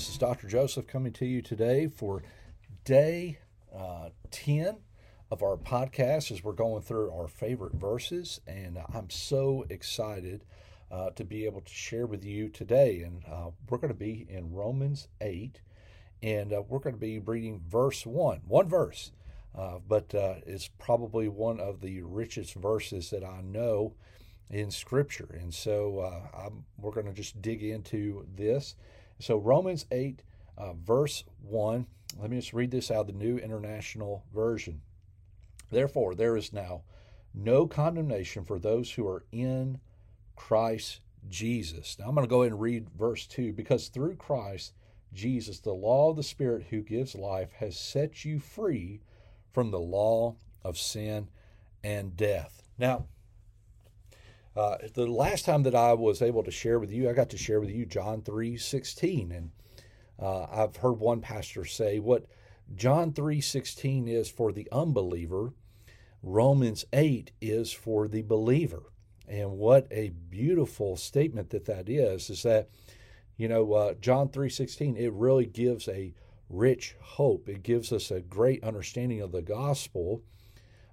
friends. is Dr. Joseph coming to you today for day uh, 10 of our podcast as we're going through our favorite verses. And I'm so excited uh, to be able to share with you today. And uh, we're going to be in Romans 8, and uh, we're going to be reading verse 1, one verse. Uh, but uh, it's probably one of the richest verses that I know in Scripture. And so we're going to just dig into this. So, Romans 8, uh, verse 1, let me just read this out the New International Version. Therefore, there is now no condemnation for those who are in Christ Jesus. Now, I'm going to go ahead and read verse 2 because through Christ Jesus, the law of the Spirit who gives life has set you free from the law of sin and death. Now, uh, the last time that I was able to share with you, I got to share with you John 3 16. And uh, I've heard one pastor say what John 3 16 is for the unbeliever, Romans 8 is for the believer. And what a beautiful statement that that is, is that, you know, uh, John 3 16, it really gives a rich hope. It gives us a great understanding of the gospel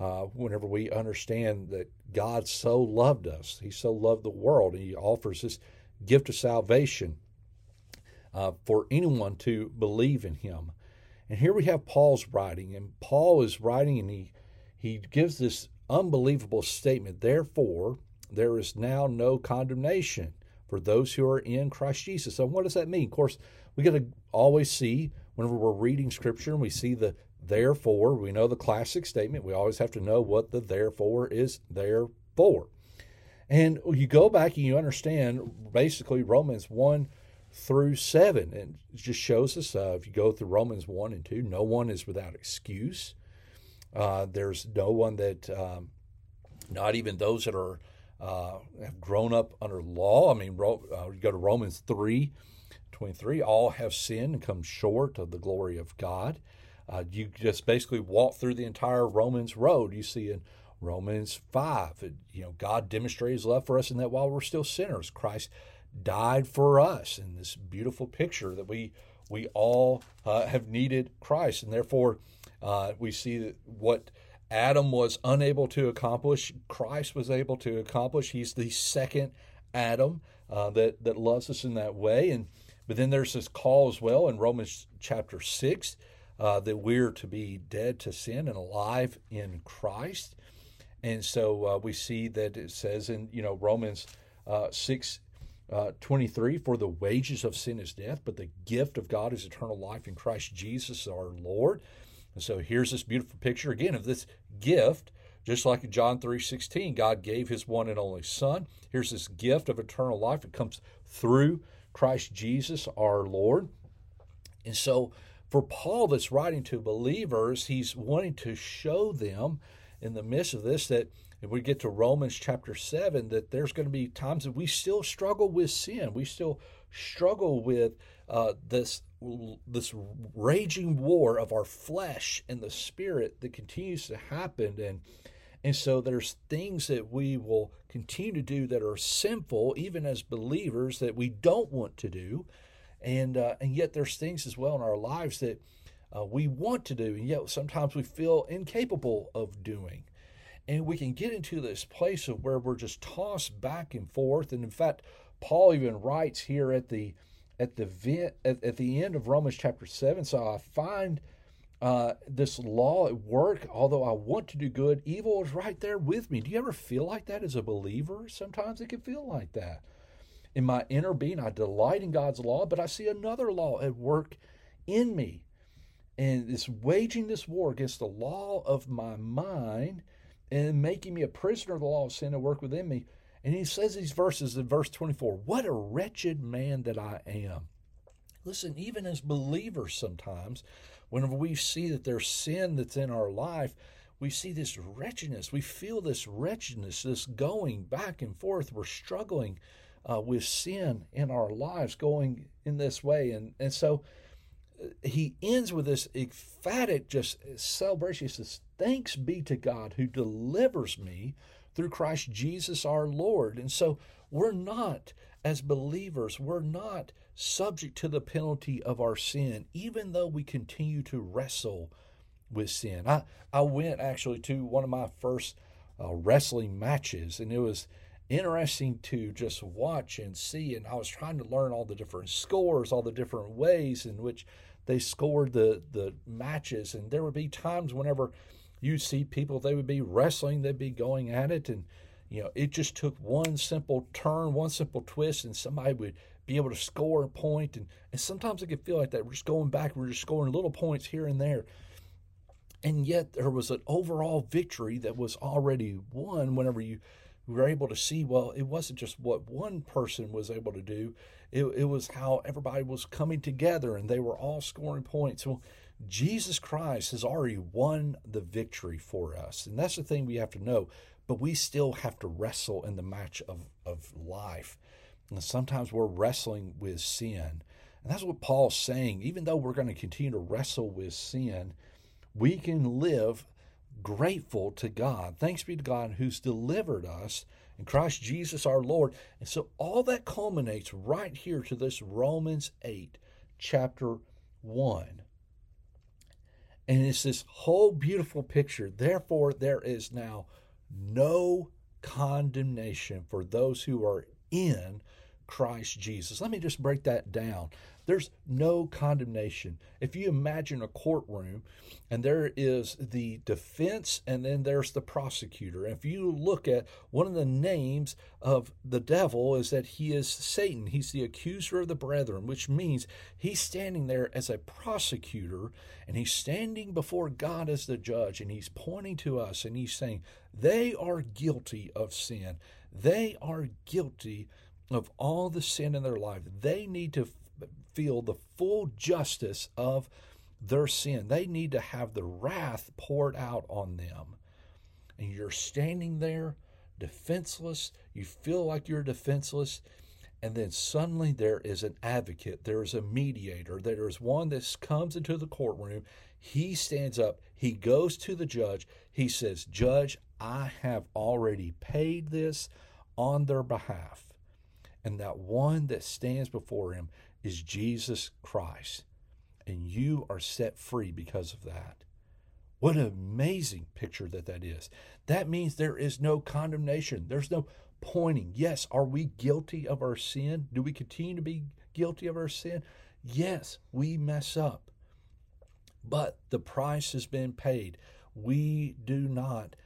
uh, whenever we understand that God so loved us, He so loved the world, and He offers this gift of salvation uh, for anyone to believe in Him. And here we have Paul's writing, and Paul is writing, and he he gives this unbelievable statement. Therefore, there is now no condemnation for those who are in Christ Jesus. So, what does that mean? Of course, we got to always see whenever we're reading Scripture and we see the therefore, we know the classic statement. We always have to know what the therefore is there for. And you go back and you understand basically Romans 1 through 7. And it just shows us uh, if you go through Romans 1 and 2, no one is without excuse. Uh, there's no one that, um, not even those that are uh, have grown up under law. I mean, uh, you go to Romans 3 23, all have sinned and come short of the glory of God. Uh, you just basically walk through the entire Romans road. You see in Romans 5, you know, God demonstrated his love for us in that while we're still sinners, Christ died for us in this beautiful picture that we we all uh, have needed Christ. And therefore, uh, we see that what Adam was unable to accomplish, Christ was able to accomplish. He's the second Adam uh, that, that loves us in that way. And But then there's this call as well in Romans chapter 6 uh, that we're to be dead to sin and alive in Christ. And so uh, we see that it says in you know Romans uh, six uh, twenty three, for the wages of sin is death, but the gift of God is eternal life in Christ Jesus our Lord. And so here's this beautiful picture again of this gift. Just like in John 3:16, God gave his one and only son. Here's this gift of eternal life. It comes through Christ Jesus our Lord. And so for Paul, that's writing to believers, he's wanting to show them in the midst of this that if we get to Romans chapter 7, that there's going to be times that we still struggle with sin. We still struggle with uh, this, this raging war of our flesh and the spirit that continues to happen. And, and so there's things that we will continue to do that are sinful, even as believers, that we don't want to do and uh, and yet there's things as well in our lives that uh, we want to do, and yet sometimes we feel incapable of doing. And we can get into this place of where we're just tossed back and forth. And in fact, Paul even writes here at the at the at, at the end of Romans chapter seven. So I find uh, this law at work. Although I want to do good, evil is right there with me. Do you ever feel like that as a believer? Sometimes it can feel like that in my inner being. I delight in God's law, but I see another law at work in me. And it's waging this war against the law of my mind and making me a prisoner of the law of sin at work within me. And he says these verses in verse 24 What a wretched man that I am. Listen, even as believers, sometimes, whenever we see that there's sin that's in our life, we see this wretchedness. We feel this wretchedness, this going back and forth. We're struggling uh, with sin in our lives going in this way. And, and so uh, he ends with this emphatic just celebration. He says, Thanks be to God who delivers me through Christ Jesus our Lord. And so we're not as believers, we're not subject to the penalty of our sin, even though we continue to wrestle with sin. I, I went actually to one of my first uh, wrestling matches, and it was interesting to just watch and see. And I was trying to learn all the different scores, all the different ways in which they scored the, the matches. And there would be times whenever you see people, they would be wrestling, they'd be going at it, and you know, it just took one simple turn, one simple twist, and somebody would be able to score a point. And, and sometimes it could feel like that. We're just going back, we're just scoring little points here and there. And yet there was an overall victory that was already won whenever you were able to see, well, it wasn't just what one person was able to do, it, it was how everybody was coming together and they were all scoring points. Well, Jesus Christ has already won the victory for us. And that's the thing we have to know but we still have to wrestle in the match of, of life. And sometimes we're wrestling with sin. And that's what Paul's saying. Even though we're going to continue to wrestle with sin, we can live grateful to God. Thanks be to God who's delivered us in Christ Jesus our Lord. And so all that culminates right here to this Romans 8, chapter 1. And it's this whole beautiful picture. Therefore, there is now no condemnation for those who are in Christ Jesus. Let me just break that down. There's no condemnation. If you imagine a courtroom and there is the defense and then there's the prosecutor. If you look at one of the names of the devil is that he is Satan. He's the accuser of the brethren, which means he's standing there as a prosecutor and he's standing before God as the judge and he's pointing to us and he's saying they are guilty of sin. They are guilty of all the sin in their life. They need to feel the full justice of their sin. They need to have the wrath poured out on them. And you're standing there defenseless. You feel like you're defenseless. And then suddenly there is an advocate, there is a mediator, there is one that comes into the courtroom. He stands up, he goes to the judge, he says, Judge, I have already paid this on their behalf. And that one that stands before him is Jesus Christ. And you are set free because of that. What an amazing picture that that is. That means there is no condemnation. There's no pointing. Yes, are we guilty of our sin? Do we continue to be guilty of our sin? Yes, we mess up. But the price has been paid. We do not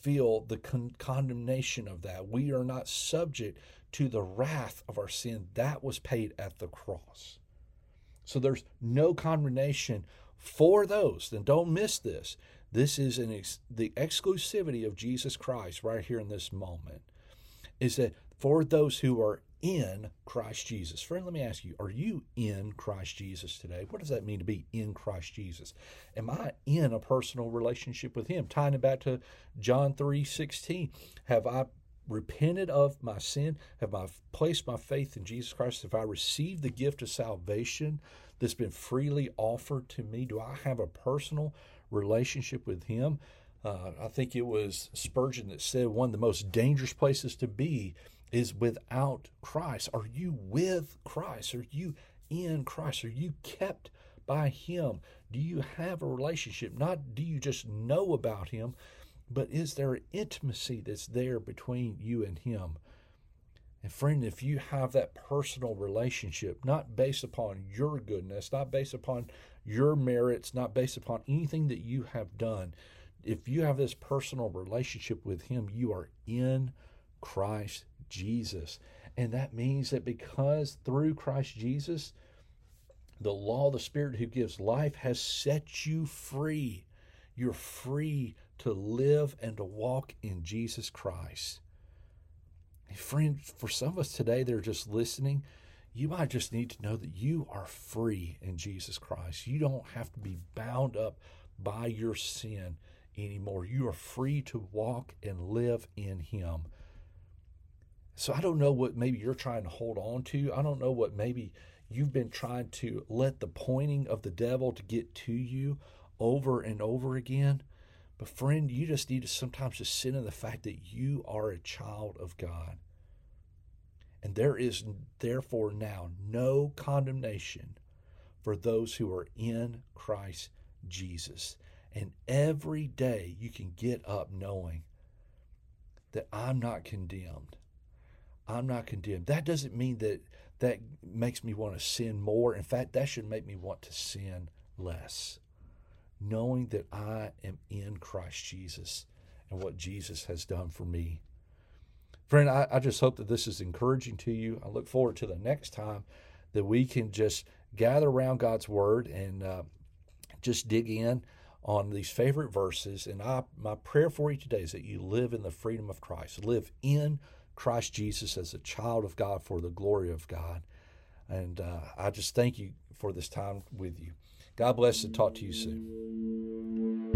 feel the con- condemnation of that. We are not subject to the wrath of our sin that was paid at the cross. So there's no condemnation for those. Then don't miss this. This is an ex- the exclusivity of Jesus Christ right here in this moment. Is that for those who are in Christ Jesus. Friend, let me ask you, are you in Christ Jesus today? What does that mean to be in Christ Jesus? Am I in a personal relationship with Him? Tying it back to John 3 16. Have I repented of my sin? Have I placed my faith in Jesus Christ? Have I received the gift of salvation that's been freely offered to me? Do I have a personal relationship with Him? Uh, I think it was Spurgeon that said one of the most dangerous places to be is without Christ. Are you with Christ? Are you in Christ? Are you kept by Him? Do you have a relationship? Not do you just know about Him, but is there intimacy that's there between you and Him? And friend, if you have that personal relationship, not based upon your goodness, not based upon your merits, not based upon anything that you have done, if you have this personal relationship with Him, you are in Christ Jesus. And that means that because through Christ Jesus, the law of the Spirit who gives life has set you free. You're free to live and to walk in Jesus Christ. friend, for some of us today that are just listening, you might just need to know that you are free in Jesus Christ. You don't have to be bound up by your sin anymore. You are free to walk and live in Him. So I don't know what maybe you're trying to hold on to. I don't know what maybe you've been trying to let the pointing of the devil to get to you over and over again. But friend, you just need to sometimes just sit in the fact that you are a child of God. And there is therefore now no condemnation for those who are in Christ Jesus. And every day you can get up knowing that I'm not condemned. I'm not condemned. That doesn't mean that that makes me want to sin more. In fact, that should make me want to sin less. Knowing that I am in Christ Jesus and what Jesus has done for me. Friend, I, I just hope that this is encouraging to you. I look forward to the next time that we can just gather around God's Word and uh, just dig in on these favorite verses. And I, my prayer for you today is that you live in the freedom of Christ, live in Christ Jesus as a child of God for the glory of God. And uh, I just thank you for this time with you. God bless and talk to you soon.